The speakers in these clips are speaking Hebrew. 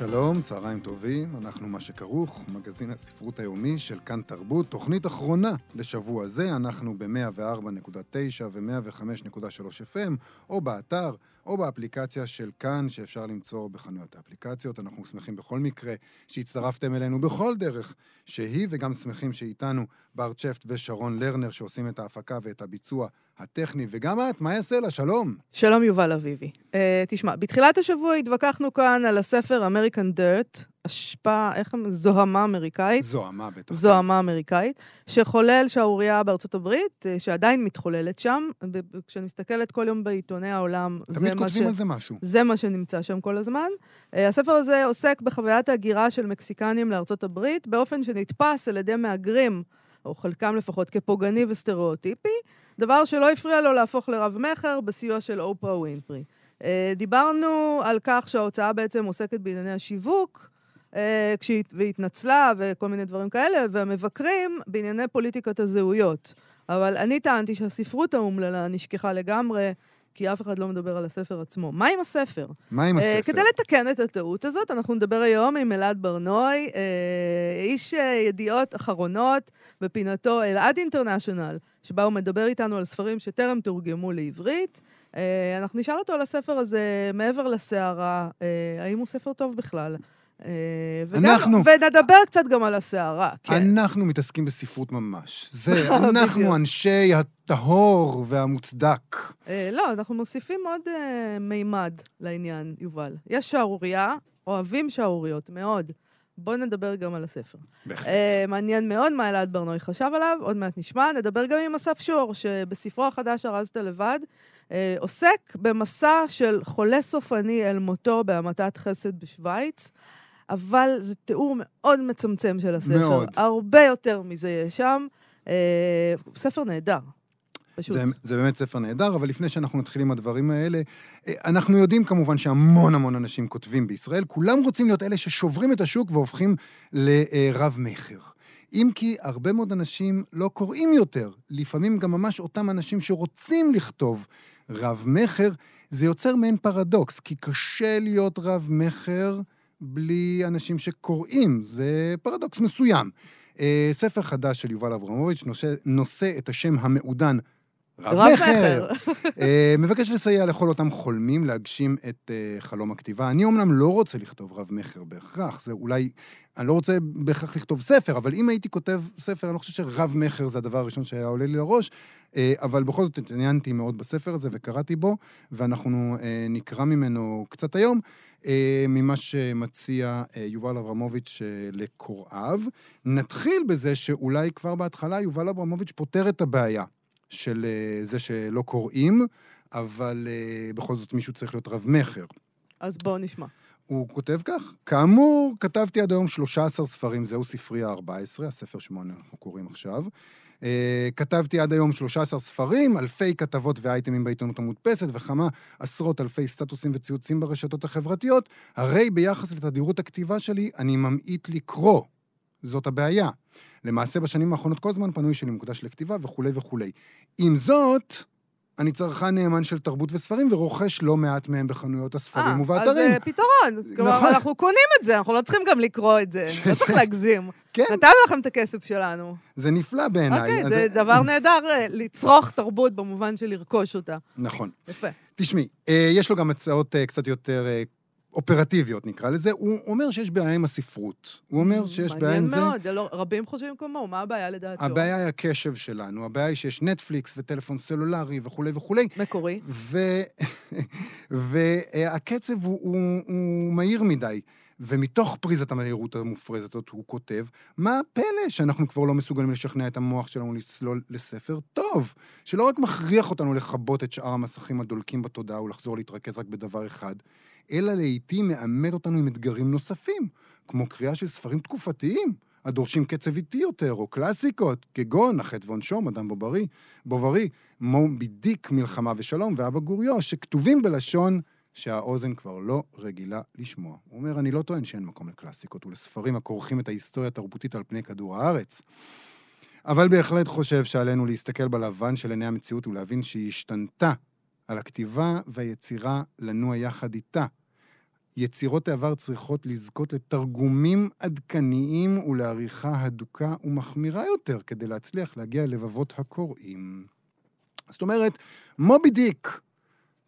שלום, צהריים טובים, אנחנו מה שכרוך, מגזין הספרות היומי של כאן תרבות, תוכנית אחרונה לשבוע זה, אנחנו ב-104.9 ו-105.3 FM, או באתר, או באפליקציה של כאן, שאפשר למצוא בחנויות האפליקציות. אנחנו שמחים בכל מקרה שהצטרפתם אלינו בכל דרך שהיא, וגם שמחים שאיתנו בר צ'פט ושרון לרנר, שעושים את ההפקה ואת הביצוע הטכני, וגם את, מה יעשה לה? שלום. שלום יובל אביבי. Uh, תשמע, בתחילת השבוע התווכחנו כאן על הספר American Dirt, אשפה, איך הם? זוהמה אמריקאית. זוהמה בטח. זוהמה אמריקאית, שחולל שערורייה בארצות הברית, אה, שעדיין מתחוללת שם. כשאני מסתכלת כל יום בעיתוני העולם, זה תמיד מה, ש... כותבים על זה משהו. זה מה שנמצא שם כל הזמן. אה, הספר הזה עוסק בחוויית ההגירה של מקסיקנים לארצות הברית, באופן שנתפס על ידי מהגרים, או חלקם לפחות, כפוגעני וסטריאוטיפי. דבר שלא הפריע לו להפוך לרב-מכר בסיוע של אופרה ווינפרי. אה, דיברנו על כך שההוצאה בעצם עוסקת בענייני השיווק, כשהיא התנצלה וכל מיני דברים כאלה, והמבקרים בענייני פוליטיקת הזהויות. אבל אני טענתי שהספרות האומללה נשכחה לגמרי, כי אף אחד לא מדבר על הספר עצמו. מה עם הספר? מה עם הספר? Uh, כדי לתקן את הטעות הזאת, אנחנו נדבר היום עם אלעד ברנוי, uh, איש uh, ידיעות אחרונות בפינתו אלעד אינטרנשיונל, שבה הוא מדבר איתנו על ספרים שטרם תורגמו לעברית. Uh, אנחנו נשאל אותו על הספר הזה מעבר לסערה, uh, האם הוא ספר טוב בכלל? וגם, אנחנו- ונדבר קצת גם על הסערה, כן. אנחנו מתעסקים בספרות ממש. זה, אנחנו. אנשי הטהור והמוצדק. אה, לא, אנחנו מוסיפים עוד אה, מימד לעניין, יובל. יש שערורייה, אוהבים שערוריות, מאוד. בואו נדבר גם על הספר. בהחלט. אה, מעניין מאוד מה אלעד ברנוי חשב עליו, עוד מעט נשמע. נדבר גם עם אסף שור, שבספרו החדש ארזת לבד, אה, עוסק במסע של חולה סופני אל מותו בהמתת חסד בשוויץ, אבל זה תיאור מאוד מצמצם של הספר. מאוד. הרבה יותר מזה יש שם. אה, ספר נהדר. פשוט. זה, זה באמת ספר נהדר, אבל לפני שאנחנו נתחיל עם הדברים האלה, אה, אנחנו יודעים כמובן שהמון המון אנשים כותבים בישראל, כולם רוצים להיות אלה ששוברים את השוק והופכים לרב-מכר. אם כי הרבה מאוד אנשים לא קוראים יותר, לפעמים גם ממש אותם אנשים שרוצים לכתוב רב-מכר, זה יוצר מעין פרדוקס, כי קשה להיות רב-מכר בלי אנשים שקוראים, זה פרדוקס מסוים. אה, ספר חדש של יובל אברמוביץ' נושא, נושא את השם המעודן רב-מכר. אה, מבקש לסייע לכל אותם חולמים להגשים את אה, חלום הכתיבה. אני אומנם לא רוצה לכתוב רב-מכר בהכרח, זה אולי... אני לא רוצה בהכרח לכתוב ספר, אבל אם הייתי כותב ספר, אני לא חושב שרב-מכר זה הדבר הראשון שהיה עולה לי לראש, אבל בכל זאת התעניינתי מאוד בספר הזה וקראתי בו, ואנחנו נקרא ממנו קצת היום. אה, ממה שמציע אה, יובל אברמוביץ' אה, לקוראיו. נתחיל בזה שאולי כבר בהתחלה יובל אברמוביץ' פותר את הבעיה של זה שלא קוראים, אבל בכל זאת מישהו צריך להיות רב-מכר. אז בואו נשמע. הוא כותב כך, כאמור, כתבתי עד היום 13 ספרים, זהו ספרי ה-14, הספר שמונה אנחנו קוראים עכשיו. Uh, כתבתי עד היום 13 ספרים, אלפי כתבות ואייטמים בעיתונות המודפסת וכמה עשרות אלפי סטטוסים וציוצים ברשתות החברתיות, הרי ביחס לתדירות הכתיבה שלי, אני ממעיט לקרוא. זאת הבעיה. למעשה, בשנים האחרונות כל זמן פנוי שלי מוקדש לכתיבה וכולי וכולי. עם זאת, אני צרכן נאמן של תרבות וספרים ורוכש לא מעט מהם בחנויות הספרים אה, אז ובאתרים. זה פתרון. כלומר, נכון. אנחנו קונים את זה, אנחנו לא צריכים גם לקרוא את זה. לא צריך להגזים. כן, נתנו לכם את הכסף שלנו. זה נפלא בעיניי. אוקיי, אז זה דבר נהדר אה, לצרוך תרבות במובן של לרכוש אותה. נכון. יפה. תשמעי, אה, יש לו גם הצעות אה, קצת יותר אה, אופרטיביות, נקרא לזה. הוא אומר שיש בעיה עם הספרות. הוא אומר שיש בעיה עם זה. מעניין מאוד, רבים חושבים כמוהו, מה הבעיה לדעתו? הבעיה היא הקשב שלנו, הבעיה היא שיש נטפליקס וטלפון סלולרי וכולי וכולי, מקורי. ו... והקצב הוא, הוא, הוא מהיר מדי. ומתוך פריזת המהירות המופרזת הזאת הוא כותב, מה הפלא שאנחנו כבר לא מסוגלים לשכנע את המוח שלנו לצלול לספר טוב, שלא רק מכריח אותנו לכבות את שאר המסכים הדולקים בתודעה ולחזור להתרכז רק בדבר אחד, אלא לעיתים מאמת אותנו עם אתגרים נוספים, כמו קריאה של ספרים תקופתיים, הדורשים קצב איטי יותר, או קלאסיקות, כגון החטא ועונשו, מדען בוברי, בוברי, מובי דיק, מלחמה ושלום, ואבא גוריו, שכתובים בלשון שהאוזן כבר לא רגילה לשמוע. הוא אומר, אני לא טוען שאין מקום לקלאסיקות ולספרים הכורכים את ההיסטוריה התרבותית על פני כדור הארץ. אבל בהחלט חושב שעלינו להסתכל בלבן של עיני המציאות ולהבין שהיא השתנתה על הכתיבה והיצירה לנוע יחד איתה. יצירות העבר צריכות לזכות לתרגומים עדכניים ולעריכה הדוקה ומחמירה יותר כדי להצליח להגיע ללבבות הקוראים. זאת אומרת, מובי דיק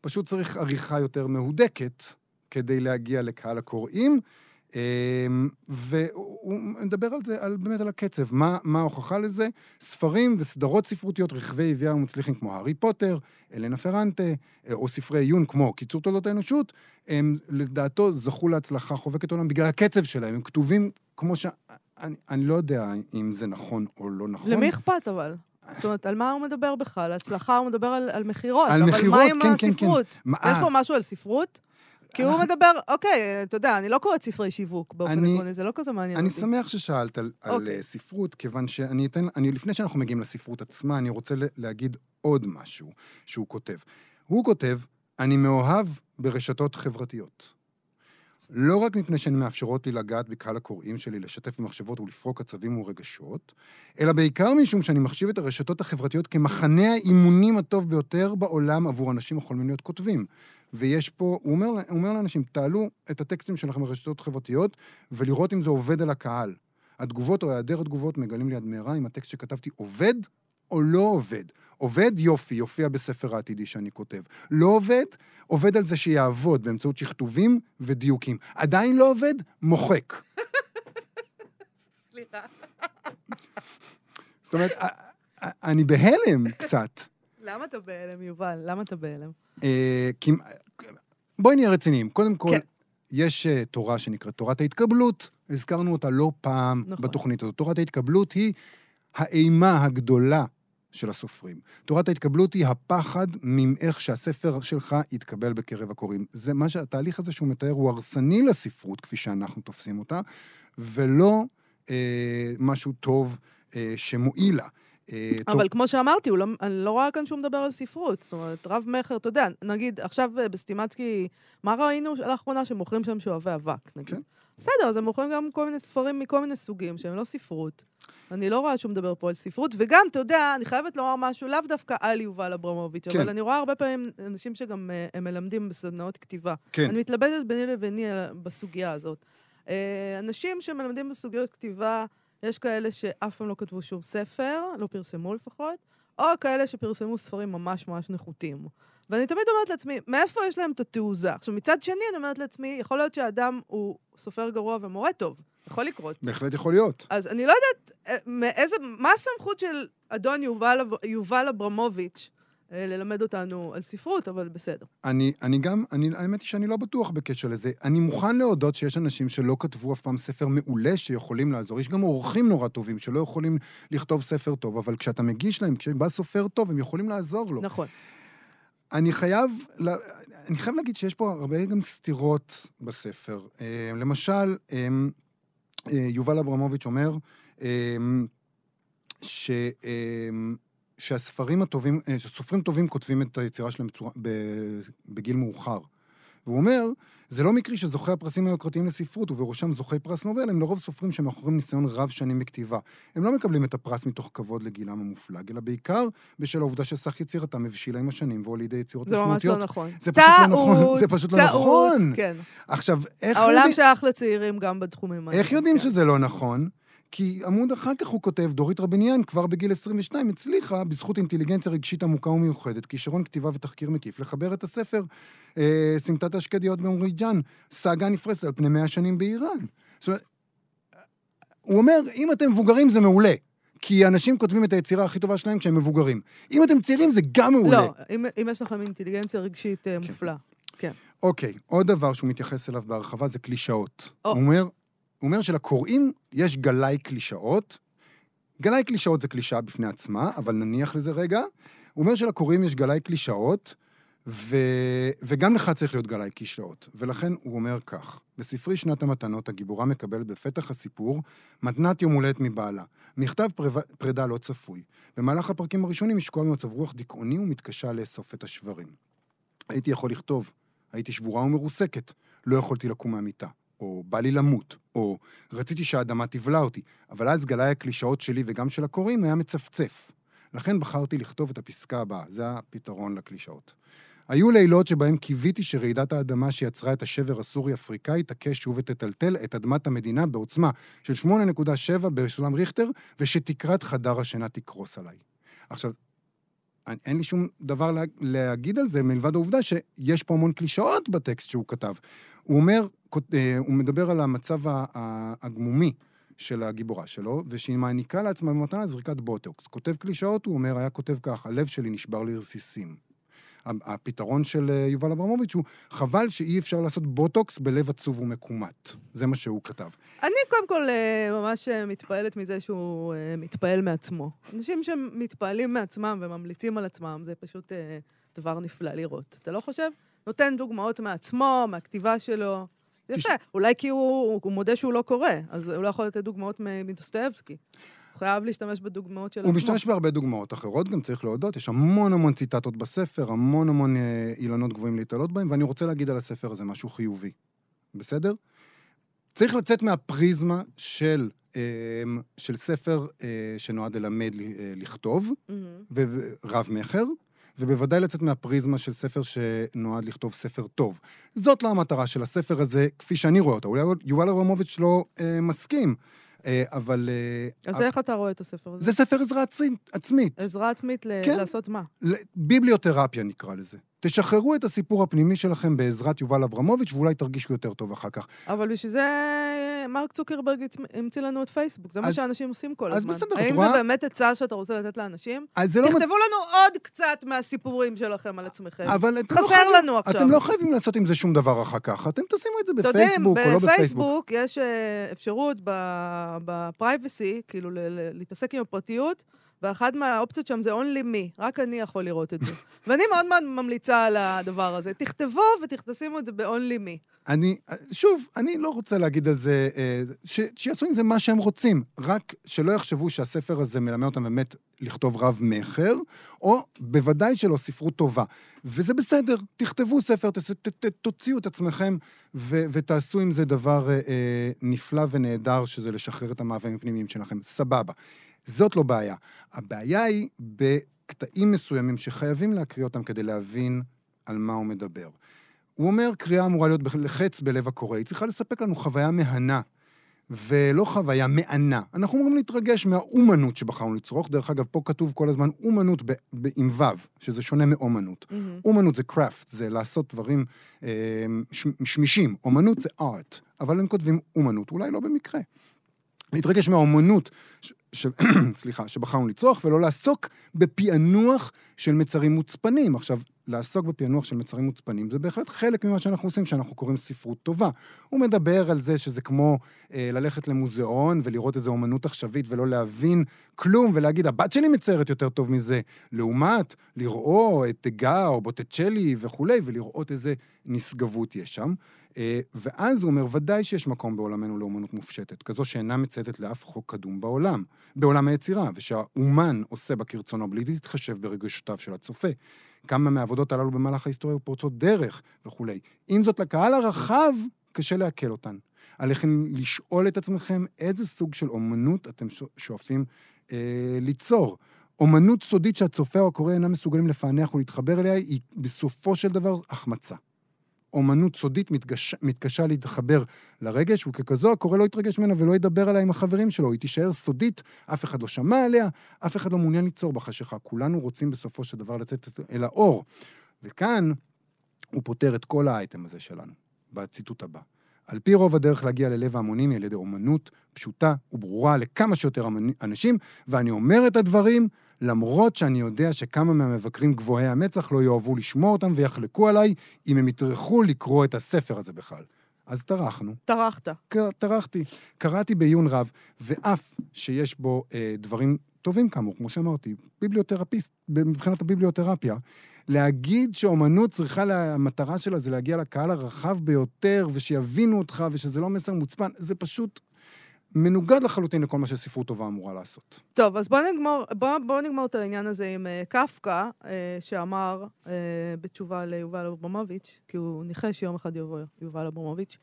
פשוט צריך עריכה יותר מהודקת כדי להגיע לקהל הקוראים, והוא מדבר על זה, על, באמת על הקצב. מה, מה ההוכחה לזה? ספרים וסדרות ספרותיות רכבי הביאה ומצליחים כמו הארי פוטר, אלנה פרנטה, אה, או ספרי עיון כמו קיצור תולדות האנושות, הם לדעתו זכו להצלחה חובקת עולם בגלל הקצב שלהם. הם כתובים כמו ש... אני, אני לא יודע אם זה נכון או לא נכון. למי אכפת אבל? זאת אומרת, על מה הוא מדבר בכלל? הצלחה, הוא מדבר על, על מכירות. על אבל מכירות, עם כן, כן, כן. הספרות? מה- יש פה משהו על ספרות? כי הוא מדבר, אוקיי, אתה יודע, אני לא קוראת ספרי שיווק באופן אני- עקרוני, זה לא כזה מעניין אני אותי. שמח ששאלת על, על אוקיי. אה, ספרות, כיוון שאני אתן, אני, לפני שאנחנו מגיעים לספרות עצמה, אני רוצה להגיד עוד משהו שהוא כותב. הוא כותב, אני מאוהב ברשתות חברתיות. לא רק מפני שהן מאפשרות לי לגעת בקהל הקוראים שלי, לשתף במחשבות ולפרוק עצבים ורגשות, אלא בעיקר משום שאני מחשיב את הרשתות החברתיות כמחנה האימונים הטוב ביותר בעולם עבור אנשים החולמים להיות כותבים. ויש פה, הוא אומר, הוא אומר לאנשים, תעלו את הטקסטים שלכם ברשתות חברתיות, ולראות אם זה עובד על הקהל. התגובות או היעדר התגובות מגלים לי עד מהרה אם הטקסט שכתבתי עובד או לא עובד. עובד, יופי, יופיע בספר העתידי שאני כותב. לא עובד, עובד על זה שיעבוד באמצעות שכתובים ודיוקים. עדיין לא עובד, מוחק. סליחה. זאת אומרת, אני בהלם קצת. למה אתה בהלם, יובל? למה אתה בהלם? אה. בואי נהיה רציניים. קודם כל, כן. יש אה, תורה שנקראת תורת ההתקבלות, הזכרנו אותה לא פעם נכון. בתוכנית הזאת. תורת ההתקבלות היא האימה הגדולה של הסופרים. תורת ההתקבלות היא הפחד מאיך שהספר שלך יתקבל בקרב הקוראים. זה מה שהתהליך הזה שהוא מתאר הוא הרסני לספרות, כפי שאנחנו תופסים אותה, ולא אה, משהו טוב אה, שמועיל לה. אה, אבל כמו שאמרתי, לא, אני לא רואה כאן שהוא מדבר על ספרות. זאת אומרת, רב-מכר, אתה יודע, נגיד, עכשיו אה, בסטימצקי, מה ראינו לאחרונה? שמוכרים שם שואבי אבק, נגיד. כן. בסדר, אז הם מוכרים גם כל מיני ספרים מכל מיני סוגים, שהם לא ספרות. אני לא רואה שהוא מדבר פה על ספרות, וגם, אתה יודע, אני חייבת לומר משהו, לאו דווקא על יובל אברמוביץ', כן. אבל אני רואה הרבה פעמים אנשים שגם אה, הם מלמדים בסדנאות כתיבה. כן. אני מתלבטת ביני לביני בסוגיה הזאת. אנשים שמלמדים בסוגיות כתיבה, יש כאלה שאף פעם לא כתבו שום ספר, לא פרסמו לפחות, או כאלה שפרסמו ספרים ממש ממש נחותים. ואני תמיד אומרת לעצמי, מאיפה יש להם את התעוזה? עכשיו, מצד שני, אני אומרת לעצמי, יכול להיות שהאדם הוא סופר גרוע ומורה טוב. יכול לקרות. בהחלט יכול להיות. אז אני לא יודעת אה, מאיזה, מה הסמכות של אדון יובל, יובל אברמוביץ' ללמד אותנו על ספרות, אבל בסדר. אני, אני גם, אני, האמת היא שאני לא בטוח בקשר לזה. אני מוכן להודות שיש אנשים שלא כתבו אף פעם ספר מעולה שיכולים לעזור. יש גם עורכים נורא טובים שלא יכולים לכתוב ספר טוב, אבל כשאתה מגיש להם, כשבא סופר טוב, הם יכולים לעזור לו. נכון. אני חייב, אני חייב להגיד שיש פה הרבה גם סתירות בספר. אה, למשל, אה, אה, יובל אברמוביץ' אומר אה, ש, אה, שהספרים הטובים, אה, שסופרים טובים כותבים את היצירה שלהם בצורה, בגיל מאוחר. והוא אומר, זה לא מקרי שזוכי הפרסים היוקרתיים לספרות, ובראשם זוכי פרס נובל, הם לרוב סופרים שמאחורים ניסיון רב שנים בכתיבה. הם לא מקבלים את הפרס מתוך כבוד לגילם המופלג, אלא בעיקר בשל העובדה שסך יצירתם הבשילה עם השנים והולידה לידי יצירות זה ממש משמעותיות. לא נכון. זה פשוט לא נכון, זה פשוט לא נכון. כן. עכשיו, איך העולם שייך לצעירים גם בתחומים האלה. איך יודעים כן. שזה לא נכון? כי עמוד אחר כך הוא כותב, דורית רבניאן כבר בגיל 22 הצליחה, בזכות אינטליגנציה רגשית עמוקה ומיוחדת, כישרון כתיבה ותחקיר מקיף, לחבר את הספר אה, סמטת השקדיות באומריג'אן, סאגה נפרסת על פני 100 שנים באיראן. זאת אומרת, הוא אומר, אם אתם מבוגרים זה מעולה. כי אנשים כותבים את היצירה הכי טובה שלהם כשהם מבוגרים. אם אתם צעירים זה גם מעולה. לא, אם, אם יש לכם אינטליגנציה רגשית אה, מופלאה. כן. אוקיי, עוד דבר שהוא מתייחס אליו בהרחבה זה קלישאות. או. הוא אומר, הוא אומר שלקוראים יש גלאי קלישאות. גלאי קלישאות זה קלישאה בפני עצמה, אבל נניח לזה רגע. הוא אומר שלקוראים יש גלאי קלישאות, ו... וגם לך צריך להיות גלאי קשלאות. ולכן הוא אומר כך, בספרי שנת המתנות, הגיבורה מקבלת בפתח הסיפור מתנת יום הולדת מבעלה. מכתב פר... פרידה לא צפוי. במהלך הפרקים הראשונים היא שקועה במצב רוח דיכאוני ומתקשה לאסוף את השברים. הייתי יכול לכתוב, הייתי שבורה ומרוסקת, לא יכולתי לקום מהמיטה. או בא לי למות, או רציתי שהאדמה תבלע אותי, אבל אז גלאי הקלישאות שלי וגם של הקוראים היה מצפצף. לכן בחרתי לכתוב את הפסקה הבאה, זה הפתרון לקלישאות. היו לילות שבהם קיוויתי שרעידת האדמה שיצרה את השבר הסורי-אפריקאי תכה שוב ותטלטל את אדמת המדינה בעוצמה של 8.7 בסולם ריכטר, ושתקרת חדר השינה תקרוס עליי. עכשיו, אין לי שום דבר לה, להגיד על זה, מלבד העובדה שיש פה המון קלישאות בטקסט שהוא כתב. הוא אומר, אה, הוא מדבר על המצב הגמומי של הגיבורה שלו, ושהיא מעניקה לעצמה במתנה זריקת בוטוקס. כותב קלישאות, הוא אומר, היה כותב כך, הלב שלי נשבר לרסיסים. הפתרון של אה, יובל אברמוביץ' הוא, חבל שאי אפשר לעשות בוטוקס בלב עצוב ומקומט. זה מה שהוא כתב. אני קודם כל אה, ממש אה, מתפעלת מזה שהוא מתפעל מעצמו. אנשים שמתפעלים מעצמם וממליצים על עצמם, זה פשוט דבר נפלא לראות. אתה לא חושב? נותן דוגמאות מעצמו, מהכתיבה שלו. יפה. אולי כי הוא, הוא מודה שהוא לא קורא, אז הוא לא יכול לתת דוגמאות מדוסטויבסקי. הוא חייב להשתמש בדוגמאות של הוא עצמו. משתמש בהרבה דוגמאות אחרות, גם צריך להודות, יש המון המון ציטטות בספר, המון המון אה, אילנות גבוהים להתעלות בהם, ואני רוצה להגיד על הספר הזה משהו חיובי, בסדר? צריך לצאת מהפריזמה של, אה, של ספר אה, שנועד ללמד אה, לכתוב, מהמם. ורב-מכר, ובוודאי לצאת מהפריזמה של ספר שנועד לכתוב ספר טוב. זאת לא המטרה של הספר הזה, כפי שאני רואה אותו. אולי יובל אברמוביץ' לא אה, מסכים, אבל... אה, אז איך אתה רואה את הספר הזה? זה ספר עזרה עצמית-. עזרה עצמית כן. לעשות מה? ביבליותרפיה נקרא לזה. תשחררו את הסיפור הפנימי שלכם בעזרת יובל אברמוביץ', ואולי תרגישו יותר טוב אחר כך. אבל בשביל זה מרק צוקרברג המציא לנו את פייסבוק, זה מה אז- שאנשים עושים כל אז הזמן. בסדר, את האם? זה באמת עצה שאתה רוצה לתת לאנשים? אז לא... תכתבו לנו עוד קצת מהסיפורים שלכם על עצמכם. אבל חסר לא חייבים, לנו עכשיו. אתם לא חייבים לעשות עם זה שום דבר אחר כך. אתם תשימו את זה אתה יודע, בפייסבוק או לא בפייסבוק. בפייסבוק יש אה, אפשרות בפרייבסי, כאילו להתעסק עם הפרטיות, ואחת מהאופציות שם זה only me, רק אני יכול לראות את זה. ואני מאוד מאוד ממליצה על הדבר הזה. תכתבו ותשימו את זה ב-only me. אני, שוב, אני לא רוצה להגיד על זה, אה, ש, שיעשו עם זה מה שהם רוצים, רק שלא יחשבו שהספר הזה מלמד אותם באמת לכתוב רב-מכר, או בוודאי שלא ספרות טובה. וזה בסדר, תכתבו ספר, תס, ת, ת, תוציאו את עצמכם ו, ותעשו עם זה דבר אה, אה, נפלא ונהדר, שזה לשחרר את המאוויים הפנימיים שלכם. סבבה. זאת לא בעיה. הבעיה היא בקטעים מסוימים שחייבים להקריא אותם כדי להבין על מה הוא מדבר. הוא אומר, קריאה אמורה להיות לחץ בלב הקורא, היא צריכה לספק לנו חוויה מהנה, ולא חוויה מענה. אנחנו אמורים להתרגש מהאומנות שבחרנו לצרוך. דרך אגב, פה כתוב כל הזמן אומנות ב- ב- עם ו', שזה שונה מאומנות. מהמם. אומנות זה קראפט, זה לעשות דברים אה, ש- שמישים. אומנות זה ארט, אבל הם כותבים אומנות, אולי לא במקרה. להתרגש מהאומנות, ש- ש... סליחה, שבחרנו לצרוך, ולא לעסוק בפענוח של מצרים מוצפנים. עכשיו, לעסוק בפענוח של מצרים מוצפנים זה בהחלט חלק ממה שאנחנו עושים כשאנחנו קוראים ספרות טובה. הוא מדבר על זה שזה כמו אה, ללכת למוזיאון ולראות איזו אומנות עכשווית ולא להבין כלום, ולהגיד, הבת שלי מציירת יותר טוב מזה, לעומת לראות את דגה או בוטצ'לי וכולי, ולראות איזה נשגבות יש שם. אה, ואז הוא אומר, ודאי שיש מקום בעולמנו לאומנות מופשטת, כזו שאינה מצייתת לאף חוק קדום בעולם, בעולם היצירה, ושהאומן עושה בה כרצונו בלי להתחשב ברגשותיו של הצופה. כמה מהעבודות הללו במהלך ההיסטוריה פורצות דרך וכולי. עם זאת, לקהל הרחב קשה לעכל אותן. עליכם לשאול את עצמכם איזה סוג של אומנות אתם שואפים אה, ליצור. אומנות סודית שהצופה או הקורא אינם מסוגלים לפענח ולהתחבר אליה, היא בסופו של דבר החמצה. אומנות סודית מתגש... מתקשה להתחבר לרגש, וככזו הקורא לא יתרגש ממנה ולא ידבר עליה עם החברים שלו, היא תישאר סודית, אף אחד לא שמע עליה, אף אחד לא מעוניין ליצור בחשיכה. כולנו רוצים בסופו של דבר לצאת אל האור. וכאן הוא פותר את כל האייטם הזה שלנו, בציטוט הבא. על פי רוב הדרך להגיע ללב ההמונים היא על ידי אומנות פשוטה וברורה לכמה שיותר אנשים, ואני אומר את הדברים למרות שאני יודע שכמה מהמבקרים גבוהי המצח לא יאהבו לשמוע אותם ויחלקו עליי אם הם יטרחו לקרוא את הספר הזה בכלל. אז טרחנו. טרחת. טרחתי. קראתי בעיון רב, ואף שיש בו אה, דברים טובים כאמור, כמו שאמרתי, ביבליותרפיסט, מבחינת הביבליותרפיה, להגיד שאומנות צריכה, לה- המטרה שלה זה להגיע לקהל הרחב ביותר, ושיבינו אותך, ושזה לא מסר מוצפן, זה פשוט מנוגד לחלוטין לכל מה שספרות טובה אמורה לעשות. טוב, אז בואו נגמור, בוא, בוא נגמור את העניין הזה עם uh, קפקא, uh, שאמר uh, בתשובה ליובל אברמוביץ', כי הוא ניחש שיום אחד יבוא יובל אברמוביץ',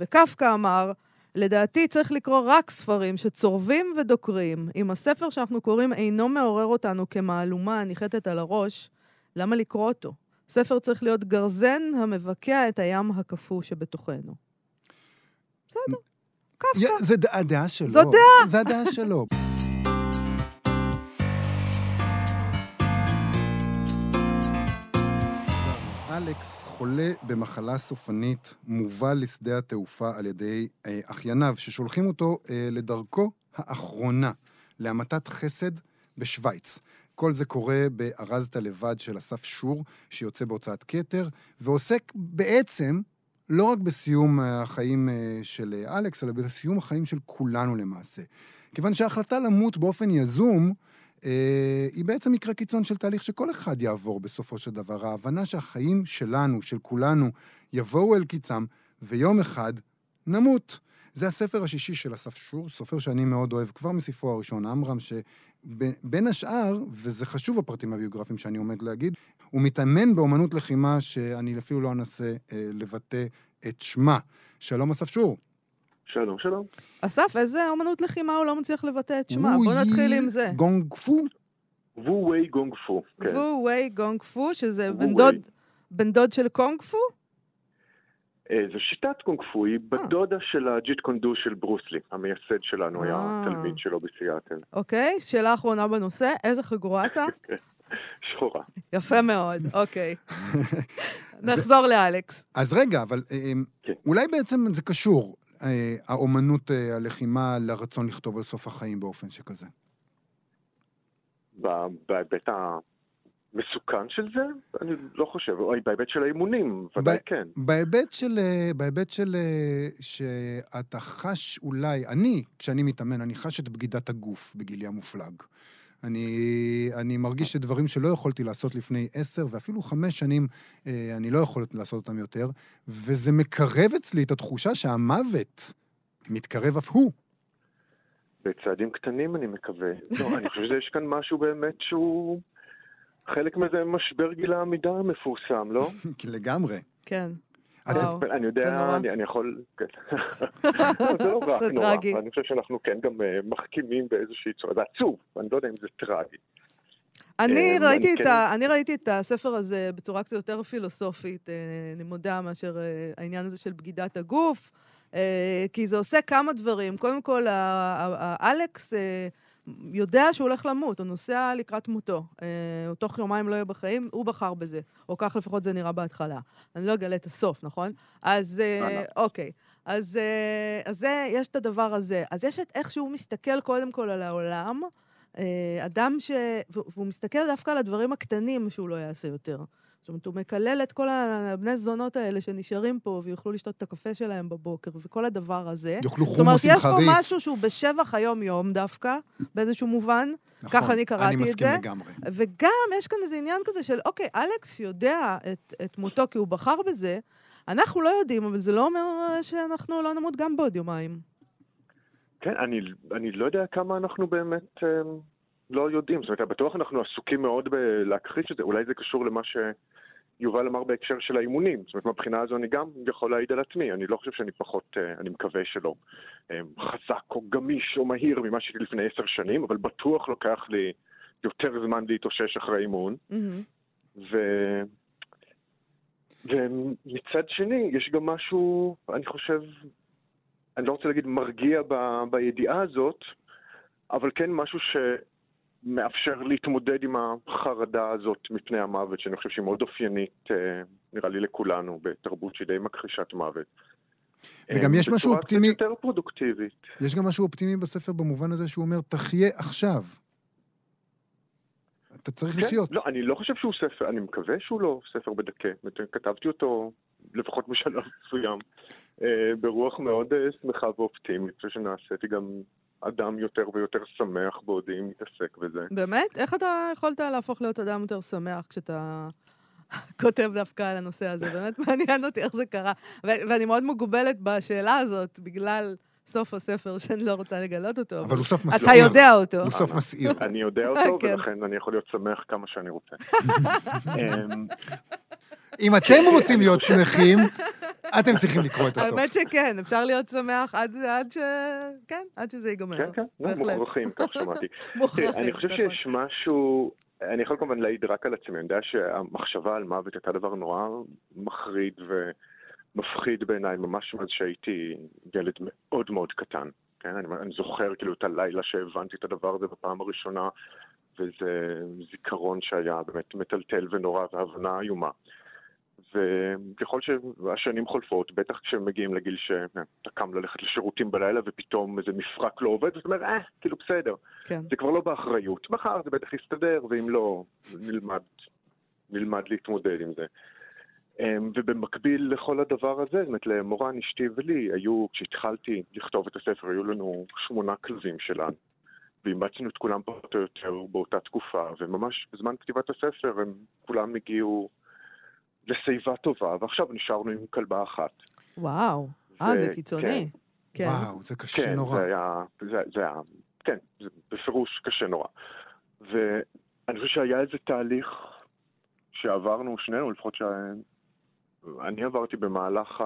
וקפקא אמר, לדעתי צריך לקרוא רק ספרים שצורבים ודוקרים. אם הספר שאנחנו קוראים אינו מעורר אותנו כמהלומה הניחתת על הראש, למה לקרוא אותו? ספר צריך להיות גרזן המבקע את הים הקפוא שבתוכנו. בסדר, קפקא. ד- הדעה שלו. זו דעה. זה הדעה שלו. אלכס חולה במחלה סופנית, מובל לשדה התעופה על ידי אה, אחייניו, ששולחים אותו אה, לדרכו האחרונה, להמתת חסד בשוויץ. כל זה קורה ב"ארזת לבד" של אסף שור, שיוצא בהוצאת כתר, ועוסק בעצם לא רק בסיום אה, החיים אה, של אה, אלכס, אלא בסיום החיים של כולנו למעשה. כיוון שההחלטה למות באופן יזום, אה, היא בעצם מקרה קיצון של תהליך שכל אחד יעבור בסופו של דבר. ההבנה שהחיים שלנו, של כולנו, יבואו אל קיצם, ויום אחד נמות. זה הספר השישי של אסף שור, סופר שאני מאוד אוהב, כבר מספרו הראשון, עמרם, שבין השאר, וזה חשוב הפרטים הביוגרפיים שאני עומד להגיד, הוא מתאמן באומנות לחימה שאני אפילו לא אנסה אה, לבטא את שמה. שלום, אסף שור. שלום, שלום. אסף, איזה אומנות לחימה הוא לא מצליח לבטא את שמה? בוא נתחיל עם זה. גונג פו. וו ווי גונג פו. כן. וו ווי גונג פו, שזה בן. דוד, בן דוד של קונג פו? אה, זו שיטת קונג פו, היא בת דודה של הג'יט קון דו של ברוס לי. המייסד שלנו היה אה. תלמיד שלו בסיאטל. אוקיי, שאלה אחרונה בנושא, איזה חגורה אתה? שחורה. יפה מאוד, אוקיי. נחזור לאלכס. אז רגע, אבל אה, כן. אולי בעצם זה קשור, אה, האומנות אה, הלחימה לרצון לכתוב על סוף החיים באופן שכזה. ב- בהיבט המסוכן של זה, אני לא חושב. או בהיבט של האימונים, ודאי כן. בהיבט של, אה, בהיבט של אה, שאתה חש אולי, אני, כשאני מתאמן, אני חש את בגידת הגוף בגילי המופלג. אני, אני מרגיש שדברים שלא יכולתי לעשות לפני עשר ואפילו חמש שנים, אה, אני לא יכול לעשות אותם יותר, וזה מקרב אצלי את התחושה שהמוות מתקרב אף הוא. בצעדים קטנים אני מקווה. לא, אני חושב שיש כאן משהו באמת שהוא... חלק מזה משבר גיל העמידה המפורסם, לא? לגמרי. כן. אני. יודע, אני, אני יכול... כן. זה לא רק זה נורא, טרגי. אני חושב שאנחנו כן גם אה, מחכימים באיזושהי צורה. זה עצוב, אני לא יודע אם זה טרגי. אני אה, ראיתי, אני את כן- ה, אני ראיתי את הספר הזה בצורה קצת יותר פילוסופית, אה, אני מודה, מאשר העניין הזה של בגידת הגוף, כי זה עושה כמה דברים. קודם כל, ה- ה- ה- אלכס יודע שהוא הולך למות, הוא נוסע לקראת מותו. אה, הוא תוך יומיים לא יהיה בחיים, הוא בחר בזה. או כך לפחות זה נראה בהתחלה. אני לא אגלה את הסוף, נכון? אז אה, אה, אוקיי. אז, אה, אז זה, יש את הדבר הזה. אז יש את איך שהוא מסתכל קודם כל על העולם. אדם ש... והוא מסתכל דווקא על הדברים הקטנים שהוא לא יעשה יותר. זאת אומרת, הוא מקלל את כל הבני זונות האלה שנשארים פה ויוכלו לשתות את הקפה שלהם בבוקר, וכל הדבר הזה. יאכלו זאת אומרת, חומוס עם יש פה חריף. משהו שהוא בשבח היום-יום דווקא, באיזשהו מובן, נכון, ככה אני קראתי את אני מסכים זה. לגמרי. וגם יש כאן איזה עניין כזה של, אוקיי, אלכס יודע את, את מותו כי הוא בחר בזה, אנחנו לא יודעים, אבל זה לא אומר שאנחנו לא נמות גם בעוד יומיים. כן, אני, אני לא יודע כמה אנחנו באמת אה, לא יודעים. זאת אומרת, בטוח אנחנו עסוקים מאוד בלהכחיש את זה. אולי זה קשור למה שיובל אמר בהקשר של האימונים. זאת אומרת, מהבחינה הזו אני גם יכול להעיד על עצמי. אני לא חושב שאני פחות, אה, אני מקווה שלא, אה, חזק או גמיש או מהיר ממה שהייתי לפני עשר שנים, אבל בטוח לוקח לי יותר זמן להתאושש אחרי אימון. מהמם. ו... ומצד שני, יש גם משהו, אני חושב, אני לא רוצה להגיד מרגיע ב... בידיעה הזאת, אבל כן משהו שמאפשר להתמודד עם החרדה הזאת מפני המוות, שאני חושב שהיא מאוד אופיינית, אה, נראה לי לכולנו, בתרבות שהיא די מכחישת מוות. וגם אה, יש משהו בצורה קצת אופטימי- יותר פרודוקטיבית. יש גם משהו אופטימי בספר במובן הזה שהוא אומר, תחיה עכשיו. אתה צריך כן, לחיות. לא, אני לא חושב שהוא ספר, אני מקווה שהוא לא ספר אומרת, כתבתי אותו, לפחות בשלב מסוים, אה, ברוח מאוד שמחה ואופטימית. אני חושב שנעשיתי גם אדם יותר ויותר שמח בעודי מתעסק בזה. באמת? איך אתה יכולת להפוך להיות אדם יותר שמח כשאתה כותב דווקא על הנושא הזה. באמת מעניין אותי איך זה קרה. ו- ואני מאוד מוגבלת בשאלה הזאת, בגלל סוף הספר שאני לא רוצה לגלות אותו. אבל הוא סוף מסעיר. אתה יודע אותו. הוא סוף מסעיר. אני יודע אותו, כן. ולכן אני יכול להיות שמח כמה שאני רוצה. אם אתם רוצים להיות שמחים, אתם צריכים לקרוא את הסוף. האמת שכן, אפשר להיות שמח עד, עד ש... כן, עד שזה ייגמר. כן, כן, לא. מוכרחים, כך שמעתי. מוכרחים, אני חושב נכון. שיש משהו, אני יכול כמובן להעיד רק על עצמי, אני יודע שהמחשבה על מוות הייתה דבר נורא מחריד ומפחיד בעיניי, ממש מאז שהייתי ילד מאוד מאוד קטן. כן, אני, אני זוכר כאילו את הלילה שהבנתי את הדבר הזה בפעם הראשונה, וזה זיכרון שהיה באמת מטלטל ונורא והבנה איומה. וככל שהשנים חולפות, בטח כשמגיעים לגיל שאתה קם ללכת לשירותים בלילה ופתאום איזה מפרק לא עובד, ואתה אומר, אה, כאילו בסדר. כן. זה כבר לא באחריות. מחר זה בטח יסתדר, ואם לא, נלמד, נלמד להתמודד עם זה. אמ, ובמקביל לכל הדבר הזה, זאת אומרת, למורן, אשתי ולי, היו, כשהתחלתי לכתוב את הספר, היו לנו שמונה כלבים שלנו. ואימצנו את כולם פחות או יותר באותה תקופה, וממש בזמן כתיבת הספר הם כולם הגיעו לשיבה טובה, ועכשיו נשארנו עם כלבה אחת. וואו. אה, זה קיצוני. כן. וואו, זה קשה כן, נורא. זה היה, זה, זה היה, כן, זה בפירוש קשה נורא. ואני חושב שהיה איזה תהליך שעברנו שנינו, לפחות שאני עברתי במהלך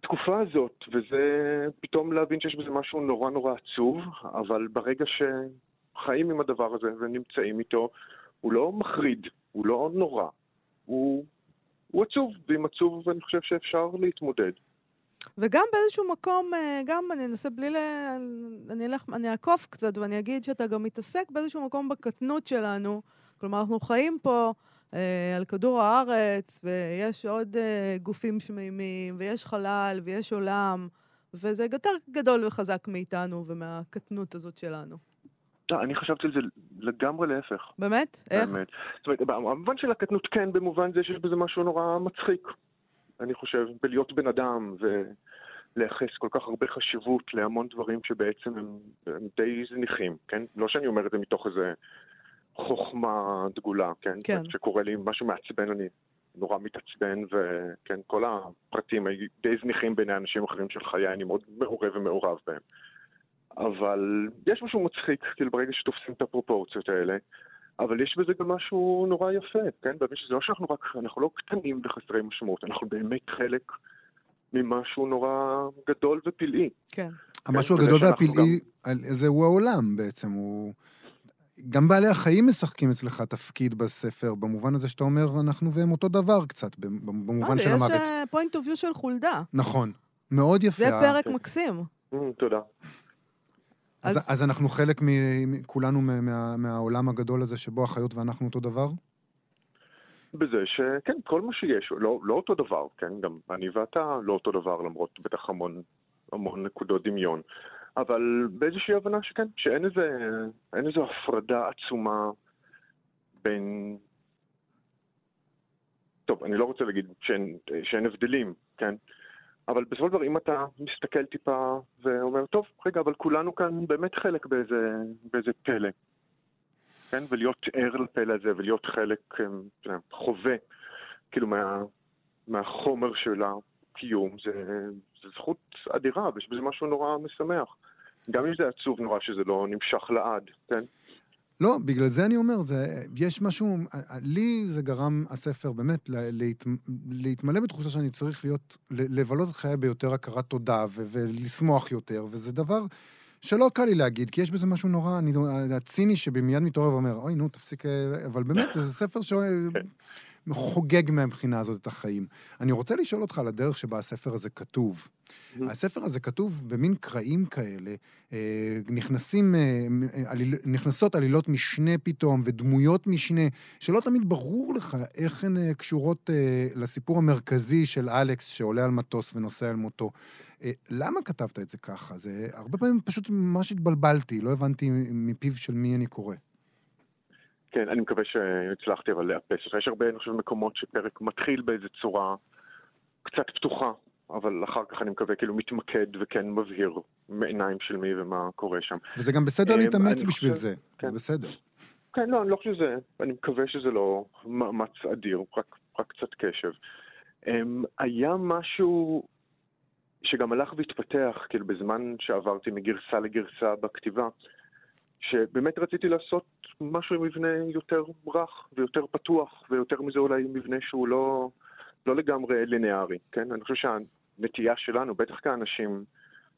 התקופה הזאת, וזה פתאום להבין שיש בזה משהו נורא נורא עצוב, אבל ברגע שחיים עם הדבר הזה ונמצאים איתו, הוא לא מחריד, הוא לא נורא, הוא, הוא עצוב, ועם עצוב אני חושב שאפשר להתמודד. וגם באיזשהו מקום, אה, גם אני אנסה בלי ל... אני אלך, אני אעקוף קצת ואני אגיד שאתה גם מתעסק באיזשהו מקום בקטנות שלנו. כלומר, אנחנו חיים פה אה, על כדור הארץ, ויש עוד אה, גופים שמימים, ויש חלל, ויש עולם, וזה יותר גדול וחזק מאיתנו ומהקטנות הזאת שלנו. לא, אני חשבתי על זה לגמרי להפך. באמת? איך? באמת. זאת אומרת, במובן של הקטנות כן, במובן זה שיש בזה משהו נורא מצחיק. אני חושב, בלהיות בן אדם ולייחס כל כך הרבה חשיבות להמון דברים שבעצם הם, הם די זניחים, כן? לא שאני אומר את זה מתוך איזה חוכמה דגולה, כן? כן. כשקורה לי משהו מעצבן, אני נורא מתעצבן, וכן, כל הפרטים די זניחים בעיני אנשים אחרים של חיי, אני מאוד מעורב ומעורב בהם. אבל יש משהו מצחיק, כאילו ברגע שתופסים את הפרופורציות האלה, אבל יש בזה גם משהו נורא יפה, כן? באמת שזה לא שאנחנו רק, אנחנו לא קטנים וחסרי משמעות, אנחנו באמת חלק ממשהו נורא גדול ופלאי. כן. המשהו וזה הגדול והפלאי, זה הוא העולם בעצם, הוא... גם בעלי החיים משחקים אצלך תפקיד בספר, במובן הזה שאתה אומר, אנחנו והם אותו דבר קצת, במובן מה זה, של יש המוות. point of view של חולדה. נכון. מאוד יפה. זה פרק כן. מקסים. Mm, תודה. אז, אז- אז אנחנו חלק, מ- מ- כולנו מה, מה, מהעולם הגדול הזה שבו החיות ואנחנו אותו דבר? בזה שכן, כל מה שיש, לא, לא אותו דבר, כן? גם אני ואתה לא אותו דבר, למרות בטח המון, המון נקודות דמיון. אבל באיזושהי הבנה שכן, שאין איזה, איזו הפרדה עצומה בין... טוב, אני לא רוצה להגיד שאין, שאין הבדלים, כן? אבל בסופו של דבר, אם אתה מסתכל טיפה ואומר, טוב, רגע, אבל כולנו כאן באמת חלק באיזה, באיזה פלא. כן? ולהיות ער לפלא הזה, ולהיות חלק, אה, אתה יודע, חווה, כאילו, מה, מהחומר של הקיום, זה, זה זכות אדירה, ויש בזה משהו נורא משמח. גם אם זה עצוב נורא שזה לא נמשך לעד, כן? לא, בגלל זה אני אומר, זה, יש משהו, לי זה גרם, הספר, באמת, לה- להת, להתמלא בתחושה שאני צריך להיות, לבלות את חיי ביותר הכרת תודה ו, ולשמוח יותר, וזה דבר שלא קל לי להגיד, כי יש בזה משהו נורא, אני, הציני שמיד מתעורר ואומר, אוי, נו, תפסיק, אה", אבל באמת, זה ספר שחוגג מהבחינה הזאת את החיים. אני רוצה לשאול אותך על הדרך שבה הספר הזה כתוב. הספר הזה כתוב במין קרעים כאלה, אה, נכנסים, אה, עליל, נכנסות עלילות משנה פתאום ודמויות משנה, שלא תמיד ברור לך איך הן אה, קשורות אה, לסיפור המרכזי של אלכס שעולה על מטוס ונוסע אל מותו. אה, למה כתבת את זה ככה? זה הרבה פעמים פשוט ממש התבלבלתי, לא הבנתי מפיו של מי אני קורא. כן, אני מקווה שהצלחתי אבל לאפס אותך. יש הרבה, אני חושב, מקומות שפרק מתחיל באיזו צורה קצת פתוחה, אבל אחר כך אני מקווה כאילו מתמקד וכן מבהיר מעיניים של מי ומה קורה שם. וזה גם בסדר אה, להתאמץ בשביל חושב- זה, כן. זה בסדר. כן, לא, אני לא חושב שזה, אני מקווה שזה לא מאמץ אדיר, רק, רק קצת קשב. Um, היה משהו שגם הלך והתפתח, כאילו בזמן שעברתי מגרסה לגרסה בכתיבה, שבאמת רציתי לעשות משהו עם מבנה יותר רך ויותר פתוח, ויותר מזה אולי מבנה שהוא לא, לא לגמרי לינארי, כן? אני חושב שהנטייה שלנו, בטח כאנשים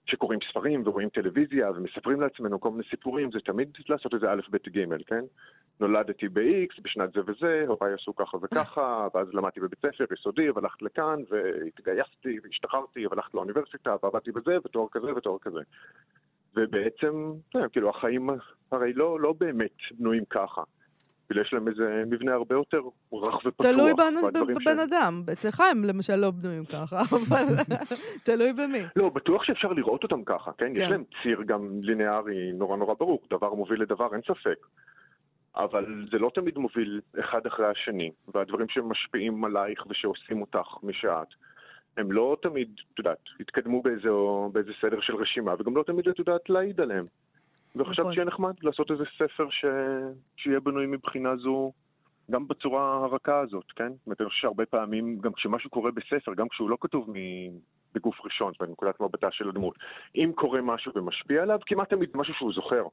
שקוראים ספרים ורואים טלוויזיה ומספרים לעצמנו כל מיני סיפורים, זה תמיד לעשות איזה א', ב', ג', כן? נולדתי ב-X בשנת זה וזה, הוריי עשו ככה וככה, ואז למדתי בבית ספר יסודי, והלכתי לכאן, והתגייסתי, והשתחררתי, והלכתי לאוניברסיטה, ועבדתי בזה, ותואר כזה ותואר כזה. ובעצם, כן, כאילו, החיים הרי לא, לא באמת בנויים ככה. כאילו, יש להם איזה מבנה הרבה יותר רך ופתוח. תלוי והדברים בבן ש- אדם. אצלך הם למשל לא בנויים ככה, אבל תלוי במי. לא, בטוח שאפשר לראות אותם ככה, כן? יש כן. להם ציר גם ליניארי נורא נורא ברור, דבר מוביל לדבר, אין ספק. אבל זה לא תמיד מוביל אחד אחרי השני, והדברים שמשפיעים עלייך ושעושים אותך משעת, הם לא תמיד, את יודעת, התקדמו באיזה, באיזה סדר של רשימה, וגם לא תמיד את יודעת להעיד עליהם. וחשבתי נכון. שיהיה נחמד לעשות איזה ספר ש... שיהיה בנוי מבחינה זו גם בצורה הרכה הזאת, כן? זאת אומרת, שהרבה פעמים, גם כשמשהו קורה בספר, גם כשהוא לא כתוב מ... בגוף ראשון, זאת אומרת, מנקודת מבטה של הדמות, אם קורה משהו ומשפיע עליו, כמעט תמיד משהו שהוא זוכר.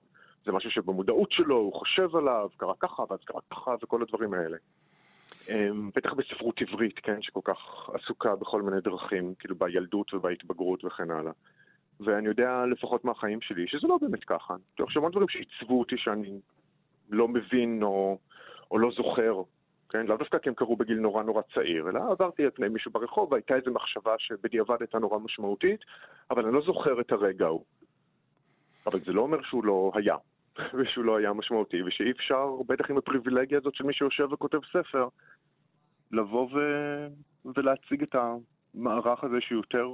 זה משהו שבמודעות שלו, הוא חושב עליו, קרה ככה, ואז קרה ככה, וכל הדברים האלה. אמ, בטח בספרות עברית, כן, שכל כך עסוקה בכל מיני דרכים, כאילו בילדות ובהתבגרות וכן הלאה. ואני יודע לפחות מהחיים שלי שזה לא באמת ככה. יש המון דברים שעיצבו אותי שאני לא מבין או, או לא זוכר, כן? לאו דווקא כי הם קרו בגיל נורא נורא צעיר, אלא עברתי על פני מישהו ברחוב והייתה איזו מחשבה שבדיעבד הייתה נורא משמעותית, אבל אני לא זוכר את הרגע ההוא. אבל זה לא אומר שהוא לא היה, ושהוא לא היה משמעותי, ושאי אפשר, בטח עם הפריבילגיה הזאת של מי שיושב וכותב ספר, לבוא ו... ולהציג את המערך הזה שהוא יותר,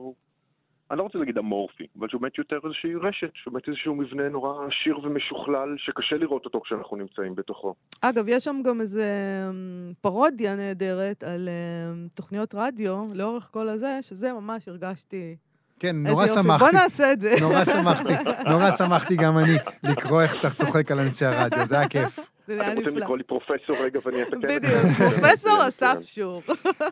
אני לא רוצה להגיד אמורפי, אבל שהוא באמת יותר איזושהי רשת, שהוא באמת איזשהו מבנה נורא עשיר ומשוכלל, שקשה לראות אותו כשאנחנו נמצאים בתוכו. אגב, יש שם גם איזה אמ, פרודיה נהדרת על אמ, תוכניות רדיו לאורך כל הזה, שזה ממש הרגשתי... כן, נורא יופי. שמחתי. בוא נעשה את זה. נורא שמחתי, נורא שמחתי גם אני לקרוא איך אתה צוחק על אנשי הרדיו, זה היה כיף. זה היה אתם רוצים נפלא. לקרוא לי פרופסור רגע ואני אתקן? בדיוק, כן, פרופסור מצוין, אסף. שור.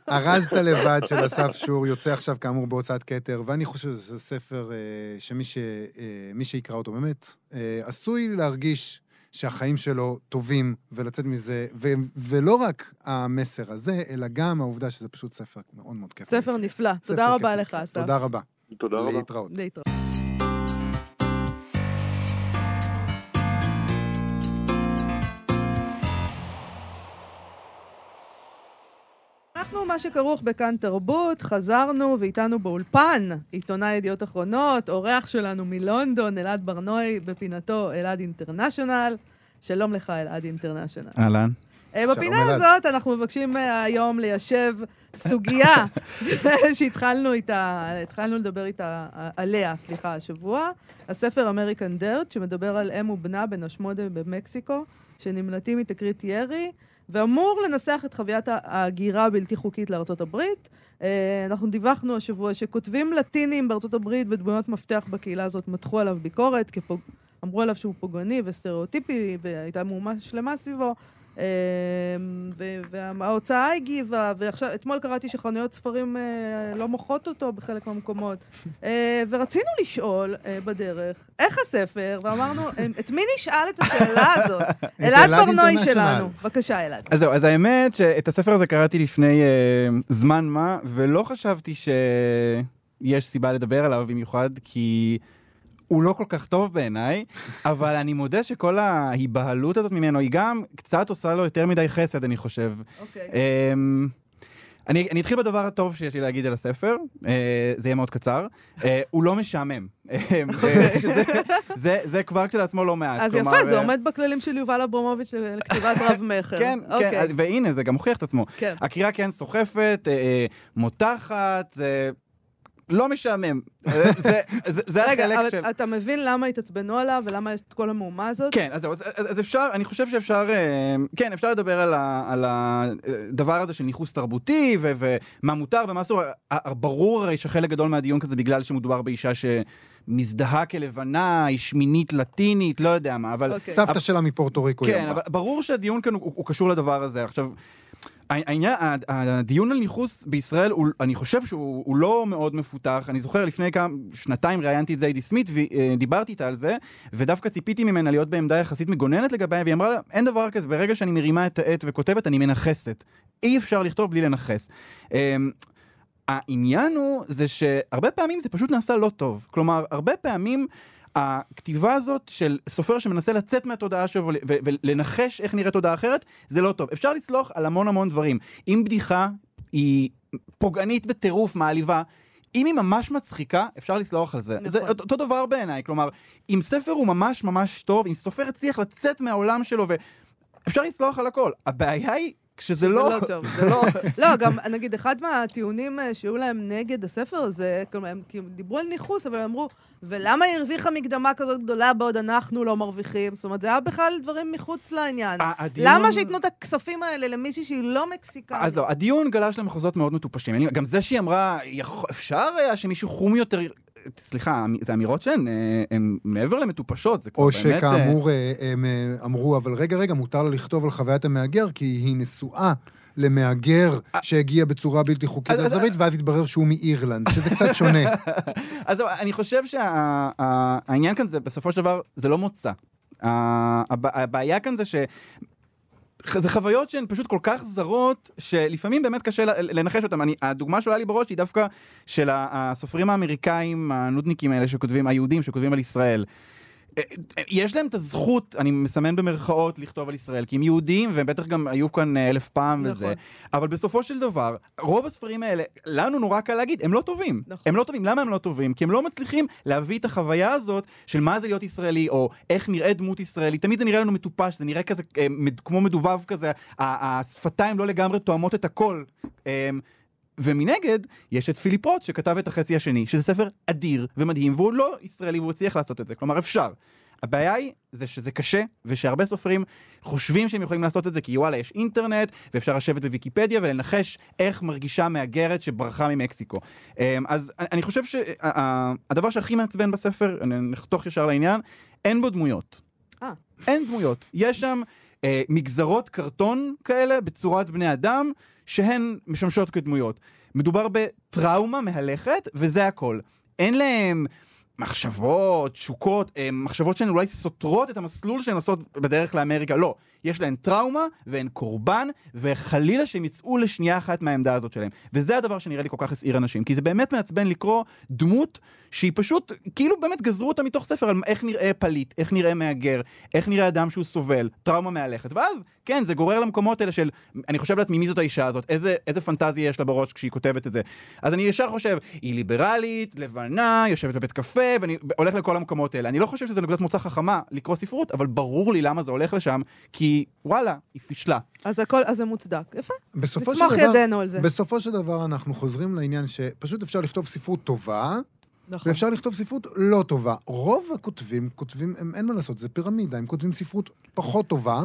ארזת לבד של אסף שור, יוצא עכשיו כאמור בהוצאת כתר, ואני חושב שזה ספר אה, שמי אה, שיקרא אותו באמת, אה, עשוי להרגיש שהחיים שלו טובים ולצאת מזה, ו, ולא רק המסר הזה, אלא גם העובדה שזה פשוט ספר מאוד מאוד כיף. ספר נפלא. תודה רבה. לך, אסף. תודה רבה. תודה רבה. להתראות. להתראות. אנחנו, מה שכרוך בכאן תרבות, חזרנו ואיתנו באולפן, עיתונאי ידיעות אחרונות, אורח שלנו מלונדון, אלעד ברנועי, בפינתו אלעד אינטרנשיונל. שלום לך, אלעד אינטרנשיונל. אהלן. אה, בפינה. הזאת אנחנו מבקשים אה, היום ליישב סוגיה שהתחלנו איתה, התחלנו לדבר איתה, עליה, סליחה, השבוע. הספר אמריקן דרט, שמדבר על אם ובנה בן השמודה במקסיקו, שנמלטים מתקרית ירי, ואמור לנסח את חוויית ההגירה הבלתי חוקית לארצות הברית. אה, אנחנו דיווחנו השבוע שכותבים לטינים בארצות הברית ודמויות מפתח בקהילה הזאת מתחו עליו ביקורת, כפוג... אמרו עליו שהוא פוגעני וסטריאוטיפי, והייתה מהומה שלמה סביבו. ו- וההוצאה הגיבה, ועכשיו, אתמול קראתי שחנויות ספרים אה, לא מוכרות אותו בחלק מהמקומות. אה, ורצינו לשאול אה, בדרך, איך הספר, ואמרנו, את מי נשאל את השאלה הזאת? אלעד אינטרנשיונל. שלנו. בבקשה, אלעד. אז זהו, אז האמת שאת הספר הזה קראתי לפני זמן מה, ולא חשבתי שיש סיבה לדבר עליו במיוחד, כי הוא לא כל כך טוב בעיניי, אבל אני מודה שכל ההיבהלות הזאת ממנו, היא גם קצת עושה לו יותר מדי חסד, אני חושב. אוקיי. אמ, אני, אני אתחיל בדבר הטוב שיש לי להגיד על הספר, אה, זה יהיה מאוד קצר. אה, הוא לא משעמם, אה, אה, שזה זה, זה כבר כשלעצמו לא מעט. אז כלומר, יפה, זה אה, עומד בכללים של יובל אברמוביץ' לכתיבת רב-מכר. כן, כן, אוקיי. אז- והנה, זה גם הוכיח את עצמו. כן. הקריאה כן סוחפת, אה, אה, מותחת, זה לא משעמם. אה, זה- זה זה רגע, אבל של... אתה מבין למה התעצבנו עליו ולמה יש את כל המהומה הזאת? כן, אז זהו, אז, אפשר, אני חושב שאפשר, אה, כן, אפשר לדבר על, ה, על הדבר הזה של ניכוס תרבותי ו, ומה מותר ומה אסור. ברור הרי שחלק גדול מהדיון כזה בגלל שמדובר באישה מזדהה כלבנה, היא שמינית לטינית, לא יודע מה, אבל... אוקיי. סבתא שלה מפורטו ריקו. כן. אבל ברור שהדיון כאן הוא, הוא קשור לדבר הזה. עכשיו, העניין, הדיון על ניכוס בישראל, הוא, אני חושב שהוא הוא לא מאוד מפותח. אני זוכר לפני כמה, שנתיים ראיינתי את זיידי סמית ודיברתי איתה על זה, ודווקא ציפיתי ממנה להיות בעמדה יחסית מגוננת לגביה, והיא אמרה לה, אין דבר כזה, ברגע שאני מרימה את העט וכותבת, אני מנכסת. אי אפשר לכתוב בלי לנכס. אמ, העניין הוא, זה שהרבה פעמים זה פשוט נעשה לא טוב. כלומר, הרבה פעמים... הכתיבה הזאת של סופר שמנסה לצאת מהתודעה שלו ול- ו- ולנחש איך נראית תודעה אחרת, זה לא טוב. אפשר לסלוח על המון המון דברים. אם בדיחה היא פוגענית בטירוף, מעליבה, אם היא ממש מצחיקה, אפשר לסלוח על זה. נכון. זה אותו דבר בעיניי. כלומר, אם ספר הוא ממש ממש טוב, אם סופר הצליח לצאת מהעולם שלו, ואפשר לסלוח על הכל. הבעיה היא כשזה זה לא... לא טוב. זה לא... לא, גם נגיד, אחד מהטיעונים אה, שהיו להם נגד הספר הזה, כלומר, הם כאילו דיברו על ניכוס, אבל הם אמרו, ולמה היא הרוויחה מקדמה כזאת גדולה בעוד אנחנו לא מרוויחים? זאת אומרת, זה היה בכלל דברים מחוץ לעניין. הדיון- למה שייתנו את הכספים האלה למישהי שהיא לא מקסיקנית? אז לא, הדיון גלש למחוזות מאוד מטופשים. גם זה שהיא אמרה, אפשר היה שמישהו חום יותר... סליחה, זה אמירות שהן אה, הן מעבר למטופשות, זה כבר או באמת... אה, שכאמור, אה, הם אמרו, אבל רגע, רגע, מותר לה לכתוב על חוויית המהגר, כי היא נשואה למהגר שהגיע בצורה בלתי חוקית לארצות ואז התברר שהוא מאירלנד, שזה קצת שונה. אז אני חושב שהעניין כאן זה, בסופו של דבר, זה לא מוצא. הבעיה כאן זה ש... זה חוויות שהן פשוט כל כך זרות, שלפעמים באמת קשה לנחש אותן. אני, הדוגמה שעולה לי בראש היא דווקא של הסופרים האמריקאים, הנודניקים האלה שכותבים, היהודים שכותבים על ישראל. אה, אה, יש להם את הזכות, אני מסמן במרכאות, לכתוב על ישראל, כי הם יהודים, והם בטח גם היו כאן אה, אלף פעם נכון. וזה. אבל בסופו של דבר, רוב הספרים האלה, לנו נורא קל להגיד, הם לא טובים. נכון. הם לא טובים. למה הם לא טובים? כי הם לא מצליחים להביא את החוויה הזאת של מה זה להיות ישראלי, או איך נראה דמות ישראלית. תמיד זה נראה לנו מטופש, זה נראה כזה כמו מדובב כזה, השפתיים לא לגמרי תואמות את הכל. ומנגד, יש את פיליפ רוט שכתב את החצי השני, שזה ספר אדיר ומדהים, והוא לא ישראלי והוא הצליח לעשות את זה, כלומר אפשר. הבעיה היא, זה שזה קשה, ושהרבה סופרים חושבים שהם יכולים לעשות את זה, כי וואלה, יש אינטרנט, ואפשר לשבת בוויקיפדיה ולנחש איך מרגישה מהגרת שברחה ממקסיקו. אמ, אז אני חושב שהדבר שהכי מעצבן בספר, נחתוך ישר לעניין, אין בו דמויות. אה. אין דמויות. יש שם אה, מגזרות קרטון כאלה בצורת בני אדם, שהן משמשות כדמויות. מדובר בטראומה מהלכת, וזה הכל. אין להם מחשבות, תשוקות, אה, מחשבות שהן אולי סותרות את המסלול שהן עושות בדרך לאמריקה. לא. יש להן טראומה, והן קורבן, וחלילה שהם יצאו לשנייה אחת מהעמדה הזאת שלהם. וזה הדבר שנראה לי כל כך הסעיר אנשים. כי זה באמת מעצבן לקרוא דמות שהיא פשוט, כאילו באמת גזרו אותה מתוך ספר על איך נראה פליט, איך נראה מהגר, איך נראה אדם שהוא סובל, טראומה מהלכת. ואז, כן, זה גורר למקומות האלה של, אני חושב לעצמי, מי זאת האישה הזאת? איזה, איזה פנטזיה יש לה בראש כשהיא כותבת את זה? אז אני ישר חושב, היא ליברלית, לבנה, יושבת בבית קפה, ואני הולך לכל המקומות האלה. אני לא חושב שזו נקודת מוצא חכמה לקרוא ספרות, אבל ברור לי למה זה הולך לשם, כי וואלה, היא פישלה. אז הכל, אז זה מוצדק. יפה. בסופו של נסמוך דבר, ידינו על זה. בסופו של דבר אנחנו חוזרים לעניין שפשוט אפשר לכתוב ספרות טובה, נכון. ואפשר לכתוב ספרות לא טובה. רוב הכותבים, כותבים, הם, אין מה לעשות, זה פירמידה, הם כותבים ספרות פחות טובה,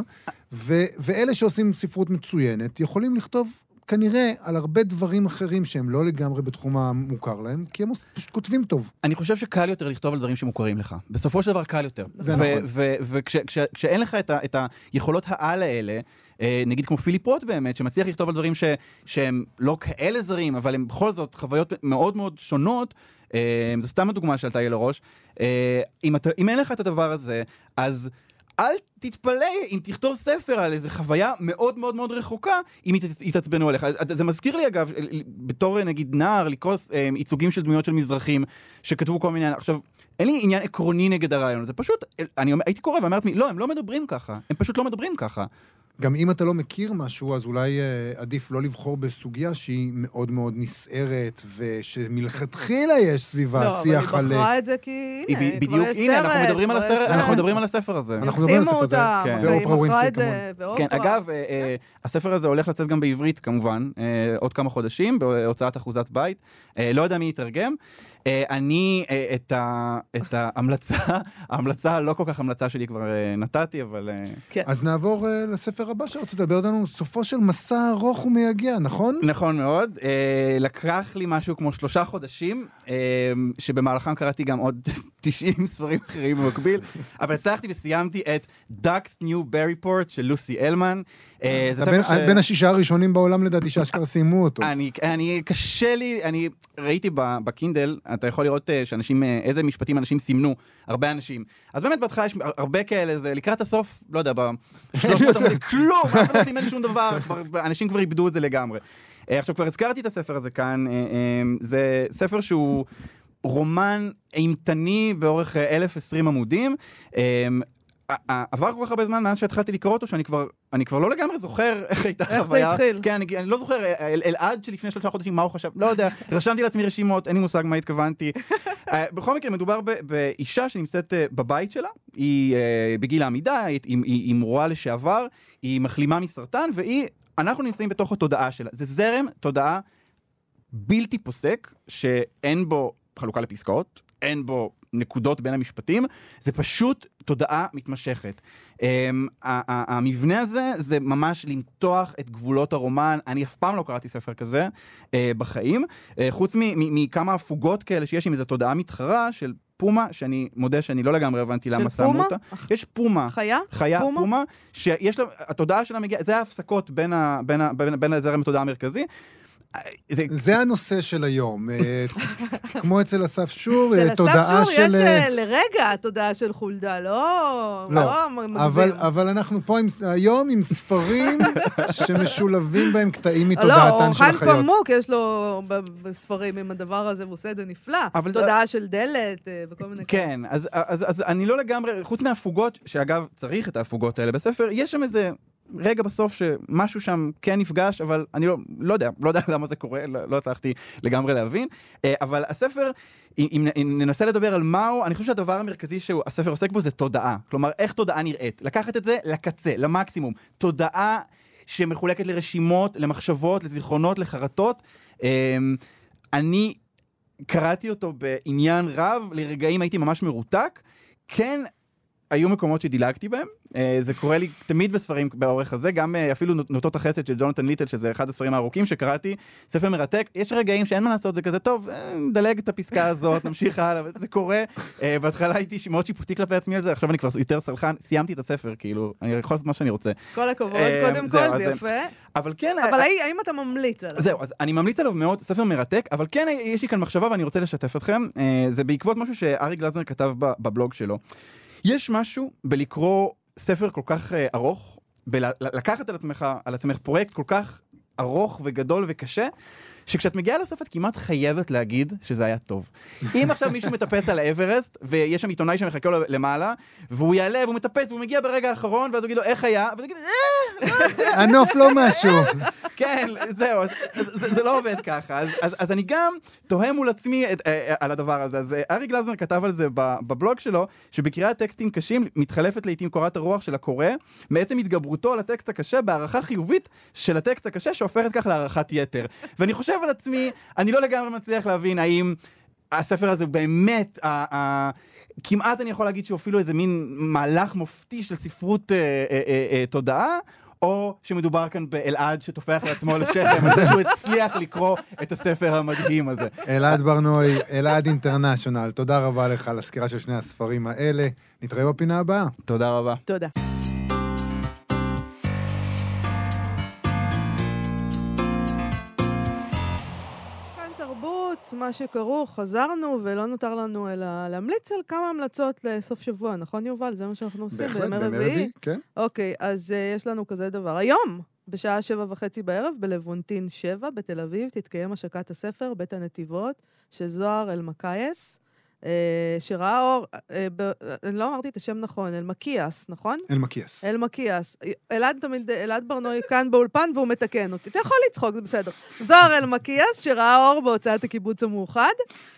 ו, ואלה שעושים ספרות מצוינת יכולים לכתוב כנראה על הרבה דברים אחרים שהם לא לגמרי בתחום המוכר להם, כי הם פשוט כותבים טוב. אני חושב שקל יותר לכתוב על דברים שמוכרים לך. בסופו של דבר קל יותר. זה נכון. וכשאין לך את, את היכולות העל האלה, אה, נגיד כמו פיליפ רוט באמת, שמצליח לכתוב על דברים ש, שהם לא כאלה זרים, אבל הם בכל זאת חוויות מאוד מאוד שונות, אה, זו סתם הדוגמה שעלתה לי לראש. אה, אם, אתה, אם אין לך את הדבר הזה, אז... אל תתפלא אם תכתוב ספר על איזה חוויה מאוד מאוד מאוד רחוקה, אם ית- יתעצבנו עליך. זה מזכיר לי אגב, בתור נגיד נער, לקרוא אה, ייצוגים של דמויות של מזרחים, שכתבו כל מיני... עכשיו, אין לי עניין עקרוני נגד הרעיון הזה, פשוט, אני הייתי קורא ואומר לעצמי, לא, הם לא מדברים ככה, הם פשוט לא מדברים ככה. גם אם אתה לא מכיר משהו, אז אולי אה, עדיף לא לבחור בסוגיה שהיא מאוד מאוד נסערת, ושמלכתחילה יש סביבה לא, אבל שיח היא על... בחרה את זה כי, היא הנה, כבר בדיוק, יש הנה, אנחנו סרט, מדברים על כבר הסרט, יש אנחנו סרט. מדברים על הספר הזה. אנחנו מדברים על הספר הזה. אותה, כן. והיא ווינפרי את זה, כן, ואופרה. אגב, אה, אה, הספר הזה הולך לצאת גם בעברית כמובן, אה, עוד כמה חודשים, בהוצאת אחוזת בית. אה, לא יודע מי יתרגם. אה, אני אה, את ה- את ההמלצה, ההמלצה הלא כל כך המלצה שלי כבר אה, נתתי, אבל... אה, אז נעבור לספר הבא שרצית לדבר איתנו, סופו של מסע ארוך ומייגע, נכון? נכון מאוד. לקח לי משהו כמו שלושה חודשים, שבמהלכם קראתי גם עוד 90 ספרים אחרים במקביל, אבל הצלחתי וסיימתי את Ducks New Berryport של לוסי אלמן. אה, זה אתה ספר בין- בין השישה הראשונים בעולם לדעתי שאשכרה סיימו אותו. אני, אני, קשה לי, אני ראיתי בקינדל, אתה יכול לראות אה, שאנשים, אה, איזה משפטים אנשים סימנו, הרבה אנשים. אז באמת בהתחלה יש הרבה כאלה, זה לקראת הסוף, לא יודע, ב-300 עמודים, כלום, אף אחד לא סימן שום דבר, אנשים כבר איבדו את זה לגמרי. אה, עכשיו, כבר הזכרתי את הספר הזה כאן, אה, אה, זה ספר שהוא... רומן אימתני באורך אה, 1020 עמודים. עבר כל כך הרבה זמן מאז שהתחלתי לקרוא אותו, שאני כבר, אני כבר לא לגמרי זוכר איך הייתה איך זה. התחיל? כן, אני, אני לא זוכר, אל- אלעד שלפני שלושה חודשים, מה הוא חשב, לא יודע, רשמתי לעצמי רשימות, אין לי מושג מה התכוונתי. אה, בכל מקרה, מדובר ב- באישה שנמצאת אה, בבית שלה, היא אה, בגיל העמידה, היא, היא, היא, היא מורה לשעבר, היא מחלימה מסרטן, והיא, אנחנו נמצאים בתוך התודעה שלה. זה זרם תודעה בלתי פוסק, שאין בו חלוקה לפסקאות, אין בו נקודות בין המשפטים, זה פשוט תודעה מתמשכת. Um, המבנה הזה זה ממש למתוח את גבולות הרומן, אני אף פעם לא קראתי ספר כזה uh, בחיים, uh, חוץ מכמה הפוגות כאלה שיש עם איזו תודעה מתחרה של פומה, שאני מודה שאני לא לגמרי הבנתי למה שמו? אותה. יש פומה. חיה? חיה, פומה? פומה, שיש לה, התודעה שלה מגיעה, זה ההפסקות בין, ה, בין, ה, בין, בין הזרם התודעה המרכזי. אה, זה, זה הנושא של היום. אה, כמו אצל אסף שור, אצל אה, אסף תודעה שור של... יש לרגע תודעה של חולדה, לא, לא, לא מגזים. אבל, אבל אנחנו פה עם, היום עם ספרים שמשולבים בהם קטעים לא, מתודעתן של אורחן החיות. פמוק, יש לו בספרים עם הדבר הזה, והוא עושה את זה נפלא. אבל זה- תודעה של דלת וכל מיני... כן, אז, אז, אז אני לא לגמרי, חוץ מהפוגות, שאגב, צריך את ההפוגות האלה בספר, יש שם איזה רגע בסוף שמשהו שם כן נפגש, אבל אני לא, לא יודע, לא יודע למה זה קורה, לא, לא הצלחתי לגמרי להבין. אה, אבל הספר, אם, אם, ננסה לדבר על מהו, אני חושב שהדבר המרכזי שהספר עוסק בו זה תודעה. כלומר, איך תודעה נראית. לקחת את זה לקצה, למקסימום. תודעה שמחולקת לרשימות, למחשבות, לזיכרונות, לחרטות. אה, אני קראתי אותו בעניין רב, לרגעים הייתי ממש מרותק. כן, היו מקומות שדילגתי בהם, אה, זה קורה לי תמיד בספרים באורך הזה, גם אה, אפילו נוטות החסד של ג'ונתן ליטל, שזה אחד הספרים הארוכים שקראתי, ספר מרתק, יש רגעים שאין מה לעשות, זה כזה, טוב, אה, נדלג את הפסקה הזאת, נמשיך הלאה, וזה קורה. בהתחלה הייתי מאוד שיפוטי כלפי עצמי על זה, עכשיו אני כבר יותר סלחן, סיימתי את הספר, כאילו, אני יכול לעשות מה שאני רוצה. כל הכבוד, קודם כל, זה יפה. אבל כן... אבל האם אתה ממליץ עליו? זהו, אז אני ממליץ עליו מאוד, ספר מרתק, אבל כן יש לי כאן מחשבה ואני רוצה לשתף אתכם. זה בעקבות משהו שארי גלזנר כתב בבלוג שלו. יש משהו בלקרוא ספר כל כך אה, ארוך, בלקחת על עצמך, על עצמך פרויקט כל כך ארוך וגדול וקשה, שכשאת מגיעה לסוף את כמעט חייבת להגיד שזה היה טוב. אם עכשיו מישהו מטפס על האברסט, ויש שם עיתונאי שמחכה לו למעלה, והוא יעלה והוא מטפס והוא מגיע ברגע האחרון, ואז הוא יגיד לו איך היה, ואז הוא יגיד, "אה, הנוף לא משהו. כן, זהו, זה, לא עובד ככה. אז, אני גם תוהה מול עצמי את, אה, על הדבר הזה. אז אה, ארי גלזנר כתב על זה בבלוג שלו, שבקריאת טקסטים קשים מתחלפת לעיתים קורת הרוח של הקורא, מעצם התגברותו על הטקסט הקשה בהערכה חיובית של הטקסט הקשה, שהופכת כך להערכת יתר. ואני חושב על עצמי, אני לא לגמרי מצליח להבין האם... הספר הזה הוא באמת, ה- ה- כמעט אני יכול להגיד שהוא אפילו איזה מין מהלך מופתי של ספרות אה, אה, אה, אה, תודעה, או שמדובר כאן באלעד שטופח לעצמו על השכם, על זה שהוא הצליח לקרוא את הספר המדהים הזה. אלעד ברנועי, אלעד אינטרנשיונל, תודה רבה לך על הסקירה של שני הספרים האלה. נתראה בפינה הבאה. תודה רבה. תודה. מה שכרוך, חזרנו ולא נותר לנו אלא להמליץ על כמה המלצות לסוף שבוע, נכון יובל? זה מה שאנחנו עושים בהחלט, בימי בימי רביעי. רביעי, כן. אוקיי, אז uh, יש לנו כזה דבר. היום, בשעה שבע וחצי בערב, בלוונטין שבע בתל אביב, תתקיים השקת הספר בית הנתיבות של זוהר אלמקייס, שראה אור, ב, uh, אני לא אמרתי את השם נכון, אלמקיאס, נכון? אלמקיאס. אלמקיאס. אלעד תמיד, אלעד ברנועי כאן באולפן והוא מתקן אותי. אתה יכול לצחוק, זה בסדר. זוהר אלמקיאס, שראה אור בהוצאת הקיבוץ המאוחד,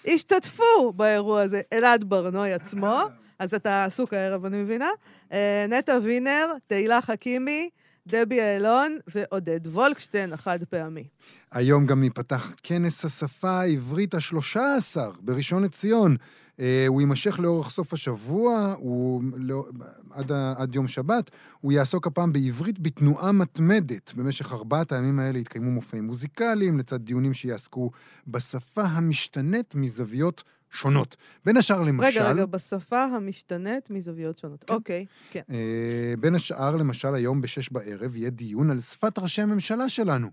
השתתפו באירוע הזה אלעד ברנועי עצמו, אז אתה עסוק הערב, אני מבינה. אה, נטע וינר, תהילה חכימי, דבי אילון ועודד וולקשטיין, החד פעמי. היום גם ייפתח כנס השפה העברית השלושה עשר בראשון לציון. אה, הוא יימשך לאורך סוף השבוע, הוא לא, עד, עד יום שבת. הוא יעסוק הפעם בעברית בתנועה מתמדת. במשך ארבעת הימים האלה יתקיימו מופעים מוזיקליים, לצד דיונים שיעסקו בשפה המשתנית מזוויות שונות. בין השאר, למשל... רגע, רגע, בשפה המשתנית מזוויות שונות. אוקיי, כן. אה, בין השאר, למשל, היום בשש בערב יהיה דיון על שפת ראשי הממשלה שלנו.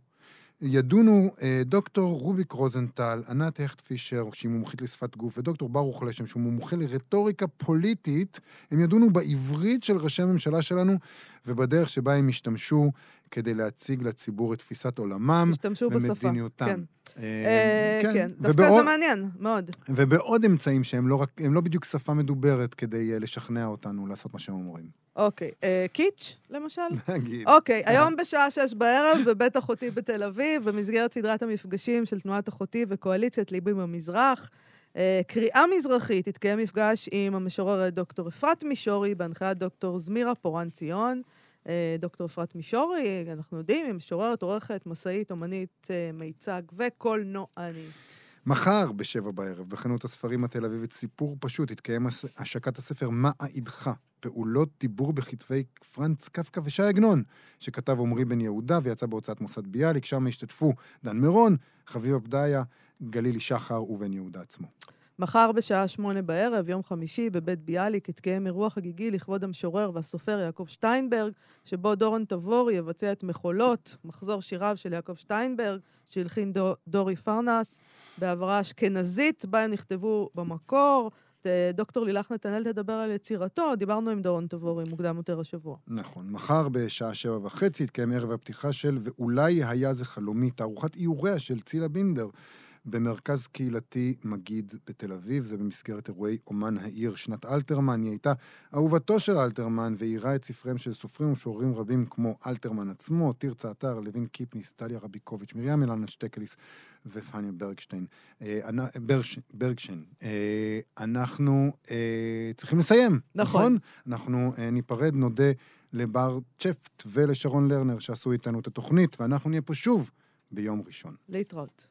ידונו אה, דוקטור רוביק רוזנטל, ענת הכט פישר, שהיא מומחית לשפת גוף, ודוקטור ברוך לשם, שהוא מומחה לרטוריקה פוליטית, הם ידונו בעברית של ראשי הממשלה שלנו, ובדרך שבה הם השתמשו כדי להציג לציבור את תפיסת עולמם. ומדיניותם. כן. אה, אה, כן, דווקא ובעוד- זה מעניין, מאוד. ובעוד אמצעים שהם לא, רק, הם לא בדיוק שפה מדוברת כדי אה, לשכנע אותנו לעשות מה שהם אומרים. אוקיי, אה, קיץ', למשל? נגיד. אוקיי, היום בשעה שש בערב בבית אחותי בתל אביב, במסגרת סדרת המפגשים של תנועת אחותי וקואליציית ליבי במזרח. אה, קריאה מזרחית, התקיים מפגש עם המשוררת דוקטור אפרת מישורי, בהנחיית דוקטור זמירה פורן ציון. אה, דוקטור אפרת מישורי, אנחנו יודעים, היא משוררת, עורכת, מסאית, אומנית, אה, מיצג וקולנוענית. מחר בשבע בערב, בחנות הספרים התל אביבית סיפור פשוט, תתקיים הס- השקת הספר "מה העידך?" פעולות דיבור בכתבי פרנץ קפקא וש"י עגנון, שכתב עמרי בן יהודה ויצא בהוצאת מוסד ביאליק, שם השתתפו דן מירון, חביבה פדיה, גלילי שחר ובן יהודה עצמו. מחר בשעה שמונה בערב, יום חמישי, בבית ביאליק, יתקיים אירוע חגיגי לכבוד המשורר והסופר יעקב שטיינברג, שבו דורון תבורי יבצע את מחולות, מחזור שיריו של יעקב שטיינברג, שהלחין דו, דורי פרנס, בהעברה אשכנזית, בה הם נכתבו במקור. דוקטור לילך נתנאל תדבר על יצירתו, דיברנו עם דורון תבורי מוקדם יותר השבוע. נכון. מחר בשעה שבע וחצי יתקיים ערב הפתיחה של "ואולי היה זה חלומי", תערוכת איוריה של צילה בינדר. במרכז קהילתי מגיד בתל אביב, זה במסגרת אירועי אומן העיר שנת אלתרמן. היא הייתה אהובתו של אלתרמן ואיירה את ספריהם של סופרים ומשוררים רבים כמו אלתרמן עצמו, תרצה אתר, לוין קיפניס, טליה רביקוביץ', מרים אילנה שטקליס ופניה ברגשטיין. אה, ברש, ברגשן. אה, אנחנו אה, צריכים לסיים, נכון. נכון? אנחנו אה, ניפרד, נודה לבר צ'פט ולשרון לרנר שעשו איתנו את התוכנית, ואנחנו נהיה פה שוב ביום ראשון. להתראות.